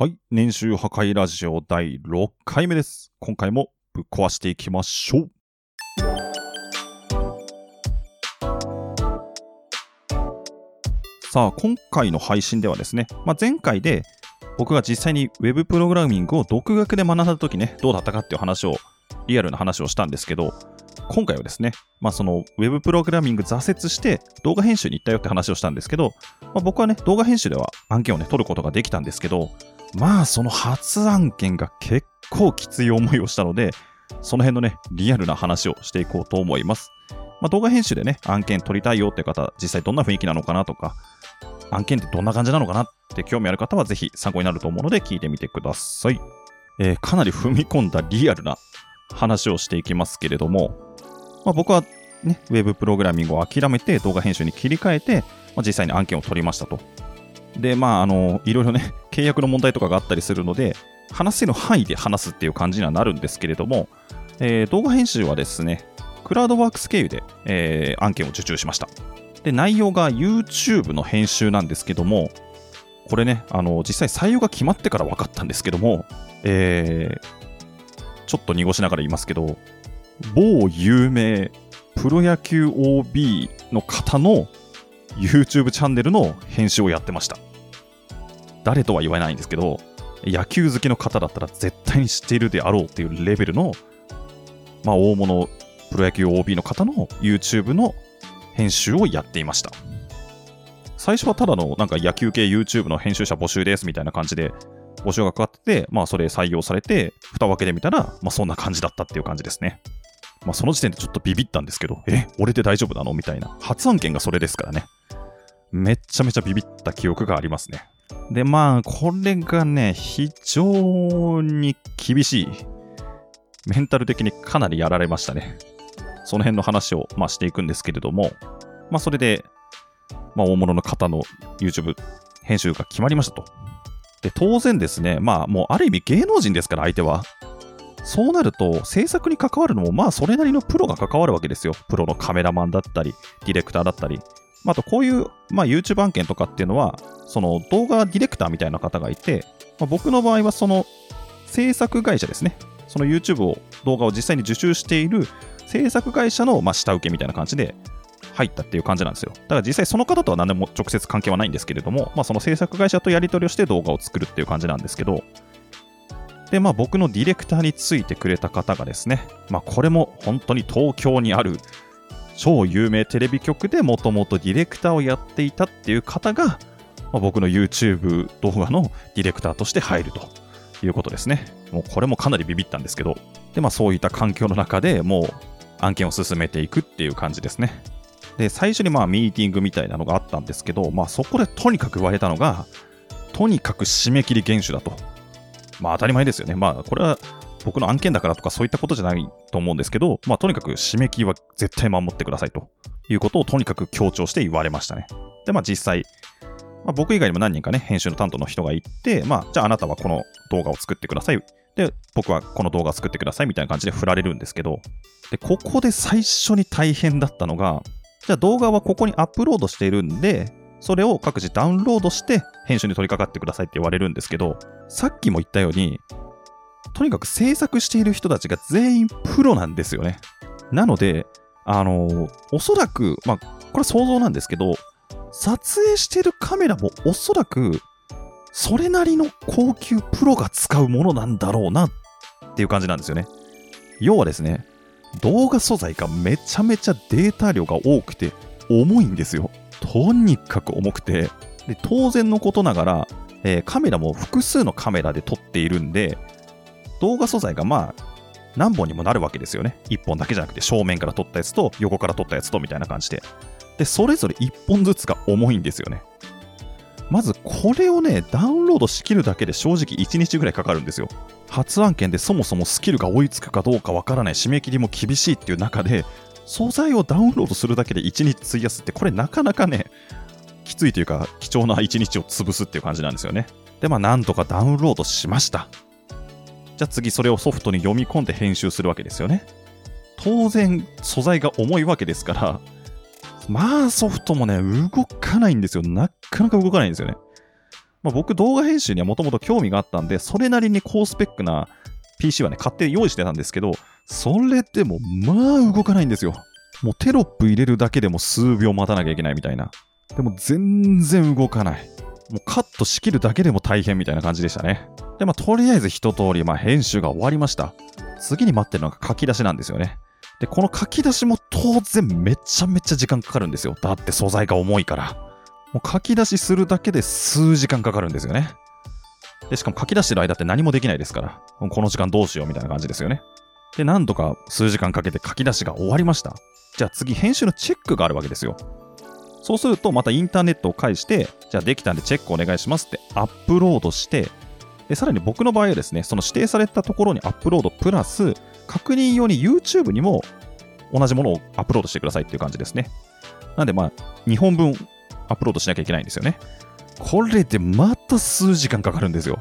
はい。年収破壊ラジオ第6回目です。今回もぶっ壊していきましょう。さあ、今回の配信ではですね、まあ、前回で僕が実際に Web プログラミングを独学で学んだ時ね、どうだったかっていう話を、リアルな話をしたんですけど、今回はですね、まあ、その Web プログラミング挫折して動画編集に行ったよって話をしたんですけど、まあ、僕はね、動画編集では案件をね、取ることができたんですけど、まあ、その初案件が結構きつい思いをしたので、その辺のね、リアルな話をしていこうと思います。まあ、動画編集でね、案件取りたいよって方、実際どんな雰囲気なのかなとか、案件ってどんな感じなのかなって興味ある方はぜひ参考になると思うので聞いてみてください。えーかなり踏み込んだリアルな話をしていきますけれども、まあ、僕はね、ウェブプログラミングを諦めて動画編集に切り替えて、まあ、実際に案件を取りましたと。で、まあ、あの、いろいろね、契約の問題とかがあったりするので、話せる範囲で話すっていう感じにはなるんですけれども、えー動画編集はですね、クラウドワークス経由で、えー案件を受注しました。で、内容が YouTube の編集なんですけども、これね、あの、実際採用が決まってから分かったんですけども、えーちょっと濁しながら言いますけど、某有名プロ野球 OB の方の YouTube チャンネルの編集をやってました。誰とは言わないんですけど、野球好きの方だったら絶対に知っているであろうっていうレベルの、まあ、大物プロ野球 OB の方の YouTube の編集をやっていました。最初はただのなんか野球系 YouTube の編集者募集ですみたいな感じで募集がかかってて、まあそれ採用されて、蓋を開けてみたら、まあそんな感じだったっていう感じですね。まあその時点でちょっとビビったんですけど、え、俺で大丈夫なの？みたいな。初案件がそれですからね。めっちゃめちゃビビった記憶がありますね。で、まあ、これがね、非常に厳しい。メンタル的にかなりやられましたね。その辺の話を、まあ、していくんですけれども、まあ、それで、まあ、大物の方の YouTube 編集が決まりましたと。で、当然ですね、まあ、もうある意味芸能人ですから、相手は。そうなると、制作に関わるのも、まあ、それなりのプロが関わるわけですよ。プロのカメラマンだったり、ディレクターだったり。まあ、あと、こういう、まあ、YouTube 案件とかっていうのは、その動画ディレクターみたいな方がいて、まあ、僕の場合は、その制作会社ですね。その YouTube を、動画を実際に受注している制作会社の、まあ、下請けみたいな感じで入ったっていう感じなんですよ。だから実際その方とは何でも直接関係はないんですけれども、まあ、その制作会社とやり取りをして動画を作るっていう感じなんですけど、で、まあ僕のディレクターについてくれた方がですね、まあこれも本当に東京にある超有名テレビ局でもともとディレクターをやっていたっていう方が、まあ、僕の YouTube 動画のディレクターとして入るということですね。もうこれもかなりビビったんですけど、で、まあそういった環境の中でもう案件を進めていくっていう感じですね。で、最初にまあミーティングみたいなのがあったんですけど、まあそこでとにかく言われたのが、とにかく締め切り厳守だと。まあ当たり前ですよね。まあこれは僕の案件だからとかそういったことじゃないと思うんですけど、まあとにかく締め切りは絶対守ってくださいということをとにかく強調して言われましたね。で、まあ実際、まあ、僕以外にも何人かね、編集の担当の人がいて、まあじゃああなたはこの動画を作ってください。で、僕はこの動画を作ってくださいみたいな感じで振られるんですけど、で、ここで最初に大変だったのが、じゃあ動画はここにアップロードしているんで、それを各自ダウンロードして編集に取り掛かってくださいって言われるんですけど、さっきも言ったように、とにかく制作している人たちが全員プロなんですよね。なので、あのおそらく、まあ、これは想像なんですけど、撮影してるカメラもおそらく、それなりの高級プロが使うものなんだろうなっていう感じなんですよね。要はですね、動画素材がめちゃめちゃデータ量が多くて重いんですよ。とにかく重くて、で当然のことながら、えーカメラも複数のカメラで撮っているんで、動画素材がまあ何本にもなるわけですよね。1本だけじゃなくて正面から撮ったやつと横から撮ったやつとみたいな感じで。で、それぞれ1本ずつが重いんですよね。まずこれをね、ダウンロードしきるだけで正直1日ぐらいかかるんですよ。発案件でそもそもスキルが追いつくかどうかわからない締め切りも厳しいっていう中で、素材をダウンロードするだけで1日費やすって、これなかなかね、きついというか貴重な1日を潰すっていう感じなんですよね。で、まあなんとかダウンロードしました。じゃあ次それをソフトに読み込んで編集するわけですよね。当然素材が重いわけですから、まあソフトもね、動かないんですよ。なかなか動かないんですよね。まあ、僕動画編集にはもともと興味があったんで、それなりに高スペックな PC はね、買って用意してたんですけど、それでもまあ動かないんですよ。もうテロップ入れるだけでも数秒待たなきゃいけないみたいな。でも全然動かない。もうカットしきるだけでも大変みたいな感じでしたね。で、まあ、とりあえず一通り、まあ、編集が終わりました。次に待ってるのが書き出しなんですよね。で、この書き出しも当然めちゃめちゃ時間かかるんですよ。だって素材が重いから。もう書き出しするだけで数時間かかるんですよね。で、しかも書き出してる間って何もできないですから、この時間どうしようみたいな感じですよね。で、なんとか数時間かけて書き出しが終わりました。じゃあ次、編集のチェックがあるわけですよ。そうすると、またインターネットを介して、じゃあできたんでチェックお願いしますってアップロードして、でさらに僕の場合はですね、その指定されたところにアップロードプラス、確認用に YouTube にも同じものをアップロードしてくださいっていう感じですね。なんで、まあ、2本分アップロードしなきゃいけないんですよね。これでまた数時間かかるんですよ。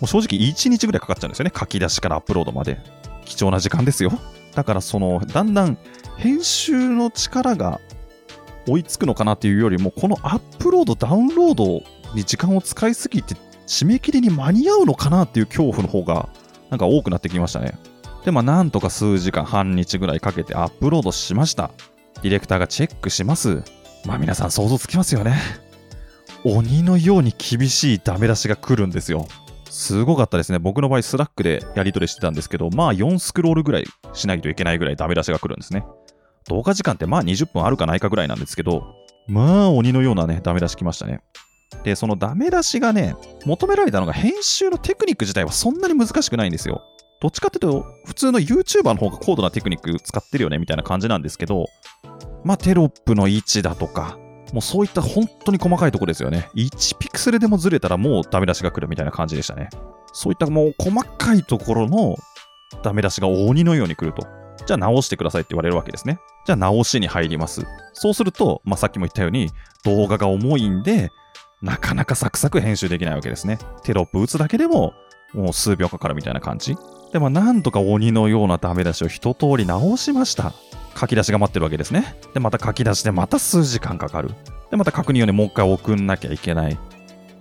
もう正直1日ぐらいかかっちゃうんですよね。書き出しからアップロードまで。貴重な時間ですよ。だからその、だんだん編集の力が追いつくのかなっていうよりも、このアップロード、ダウンロードに時間を使いすぎて、締め切りに間に合うのかなっていう恐怖の方が、なんか多くなってきましたね。で、まあ、なんとか数時間、半日ぐらいかけてアップロードしました。ディレクターがチェックします。まあ、皆さん想像つきますよね。鬼のように厳しいダメ出しが来るんですよ。すごかったですね。僕の場合、 Slack でやり取りしてたんですけど、まあ4スクロールぐらいしないといけないぐらいダメ出しが来るんですね。動画時間ってまあ20分あるかないかぐらいなんですけど、まあ鬼のようなね、ダメ出し来ましたね。で、そのダメ出しがね、求められたのが編集のテクニック自体はそんなに難しくないんですよ。どっちかっていうと、普通の YouTuber の方が高度なテクニック使ってるよねみたいな感じなんですけど、まあテロップの位置だとか、もうそういった本当に細かいところですよね。1ピクセルでもずれたらもうダメ出しが来るみたいな感じでしたね。そういったもう細かいところのダメ出しが鬼のように来ると。じゃあ直してくださいって言われるわけですね。じゃあ直しに入ります。そうすると、まあ、さっきも言ったように動画が重いんで、なかなかサクサク編集できないわけですね。テロップ打つだけでももう数秒かかるみたいな感じ。でもなんとか鬼のようなダメ出しを一通り直しました。書き出しが待ってるわけですね。で、また書き出しでまた数時間かかる。で、また確認用にもう一回送んなきゃいけない。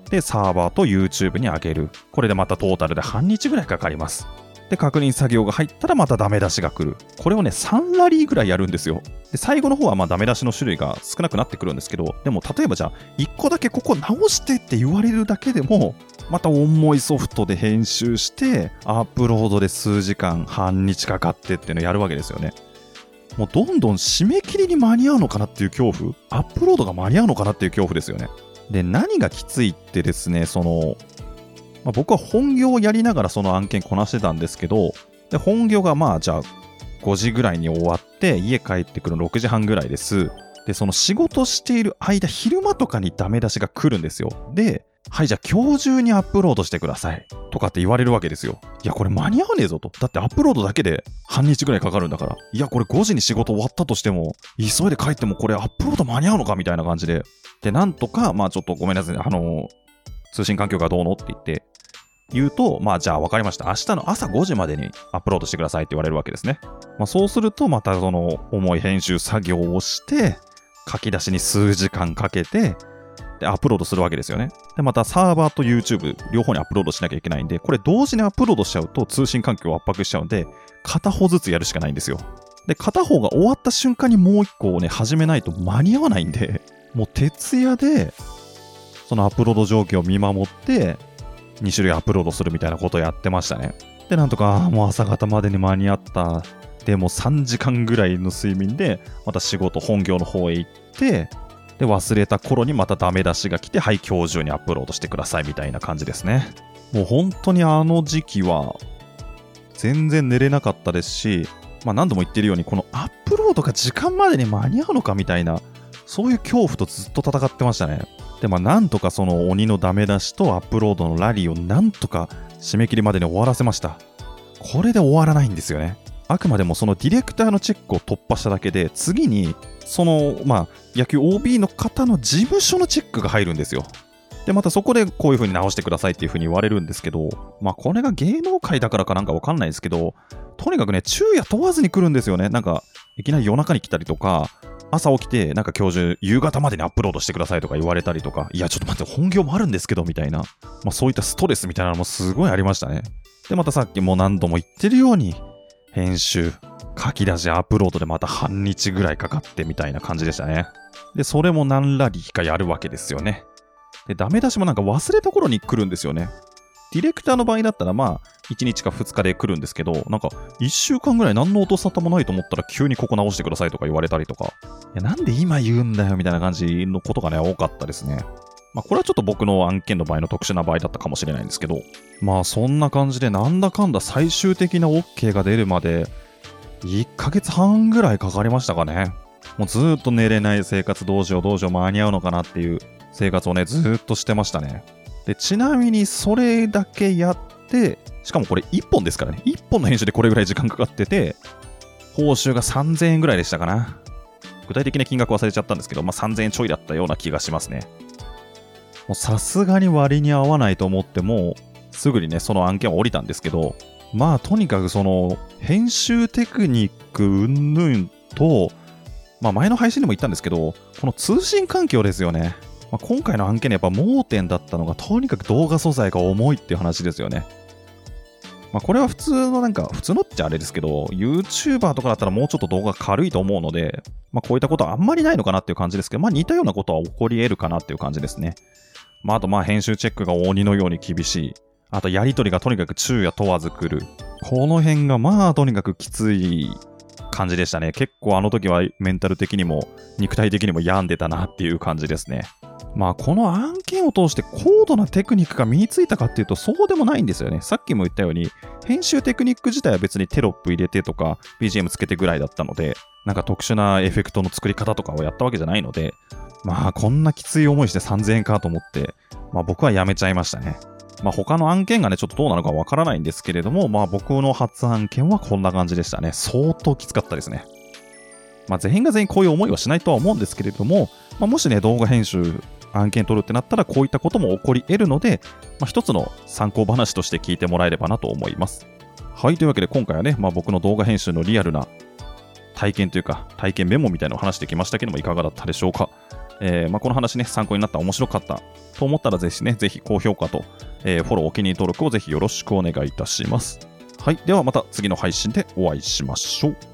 で、サーバーと YouTube に上げる。これでまたトータルで半日ぐらいかかります。で、確認作業が入ったらまたダメ出しが来る。これをね、3ラリーぐらいやるんですよ。で、最後の方はまあダメ出しの種類が少なくなってくるんですけど、でも例えばじゃあ、1個だけここ直してって言われるだけでも、また重いソフトで編集して、アップロードで数時間、半日かかってっていうのをやるわけですよね。もうどんどん締め切りに間に合うのかなっていう恐怖、アップロードが間に合うのかなっていう恐怖ですよね。で、何がきついってですね、その、まあ、僕は本業をやりながらその案件こなしてたんですけど、で本業がまあじゃあ5時ぐらいに終わって家帰ってくるの6時半ぐらいです。で、その仕事している間、昼間とかにダメ出しが来るんですよ。で、はい、じゃあ今日中にアップロードしてください。とかって言われるわけですよ。いや、これ間に合わねえぞと。だってアップロードだけで半日ぐらいかかるんだから。いや、これ5時に仕事終わったとしても、急いで帰ってもこれアップロード間に合うのかみたいな感じで。で、なんとか、まあちょっとごめんなさい。あの、通信環境がどうのって言って、言うと、まあじゃあ分かりました。明日の朝5時までにアップロードしてくださいって言われるわけですね。まあそうすると、またその重い編集作業をして、書き出しに数時間かけて、で、アップロードするわけですよね。で、またサーバーと YouTube 両方にアップロードしなきゃいけないんで、これ同時にアップロードしちゃうと通信環境を圧迫しちゃうんで、片方ずつやるしかないんですよ。で、片方が終わった瞬間にもう一個をね、始めないと間に合わないんで、もう徹夜で、そのアップロード状況を見守って、2種類アップロードするみたいなことをやってましたね。で、なんとか、もう朝方までに間に合った。で、も3時間ぐらいの睡眠で、また仕事、本業の方へ行って、で、忘れた頃にまたダメ出しが来て、はい、今日中にアップロードしてくださいみたいな感じですね。もう本当にあの時期は、全然寝れなかったですし、まあ何度も言ってるように、このアップロードが時間までに間に合うのかみたいな、そういう恐怖とずっと戦ってましたね。で、まあなんとかその鬼のダメ出しとアップロードのラリーをなんとか締め切りまでに終わらせました。これで終わらないんですよね。あくまでもそのディレクターのチェックを突破しただけで、次にその、まあ、野球 OB の方の事務所のチェックが入るんですよ。で、またそこでこういう風に直してくださいっていう風に言われるんですけど、まあこれが芸能界だからかなんかわかんないですけど、とにかくね、昼夜問わずに来るんですよね。なんか、いきなり夜中に来たりとか、朝起きて、なんか今日中、夕方までにアップロードしてくださいとか言われたりとか、いや、ちょっと待って、本業もあるんですけど、みたいな、まあそういったストレスみたいなのもすごいありましたね。で、またさっきも何度も言ってるように、編集、書き出し、アップロードでまた半日ぐらいかかってみたいな感じでしたね。で、それも何ラリーかやるわけですよね。で、ダメ出しもなんか忘れた頃に来るんですよね。ディレクターの場合だったらまあ、1日か2日で来るんですけど、なんか1週間ぐらい何の音沙汰もないと思ったら急にここ直してくださいとか言われたりとか、いや、なんで今言うんだよみたいな感じのことがね、多かったですね。まあ、これはちょっと僕の案件の場合の特殊な場合だったかもしれないんですけど、まあそんな感じでなんだかんだ最終的な OK が出るまで、1ヶ月半ぐらいかかりましたかね。もうずっと寝れない生活どうしようどうしよう間に合うのかなっていう生活をね、ずっとしてましたね。で、ちなみにそれだけやって、しかもこれ1本ですからね。1本の編集でこれぐらい時間かかってて、報酬が3000円ぐらいでしたかな。具体的な金額忘れちゃったんですけど、まあ、3000円ちょいだったような気がしますね。もうさすがに割に合わないと思っても、すぐにね、その案件を降りたんですけど、まあとにかくその編集テクニック云々と、まあ前の配信でも言ったんですけど、この通信環境ですよね。まあ、今回の案件でやっぱ盲点だったのが、とにかく動画素材が重いっていう話ですよね。まあ、これは普通のなんか、普通のっちゃあれですけど、YouTuber とかだったらもうちょっと動画軽いと思うので、まあ、こういったことはあんまりないのかなっていう感じですけど、まあ、似たようなことは起こり得るかなっていう感じですね。まあ、あと、まあ、編集チェックが鬼のように厳しい。あと、やりとりがとにかく昼夜問わず来る。この辺が、まあ、とにかくきつい感じでしたね。結構あの時はメンタル的にも肉体的にも病んでたなっていう感じですね。まあこの案件を通して高度なテクニックが身についたかっていうとそうでもないんですよね。さっきも言ったように編集テクニック自体は別にテロップ入れてとか BGM つけてぐらいだったのでなんか特殊なエフェクトの作り方とかをやったわけじゃないのでまあこんなきつい思いして3000円かと思ってまあ僕はやめちゃいましたね。まあ他の案件がねちょっとどうなのかわからないんですけれどもまあ僕の初案件はこんな感じでしたね。相当きつかったですね。まあ全員が全員こういう思いはしないとは思うんですけれども、まあ、もしね動画編集案件取るってなったらこういったことも起こり得るので、まあ、一つの参考話として聞いてもらえればなと思います。はい、というわけで今回はね、まあ、僕の動画編集のリアルな体験というか体験メモみたいなのを話してきましたけどもいかがだったでしょうか？えー、まあ、この話ね、参考になった面白かったと思ったらぜひね、ぜひ高評価と、えー、フォロー、お気に入り登録をぜひよろしくお願いいたします。はい、ではまた次の配信でお会いしましょう。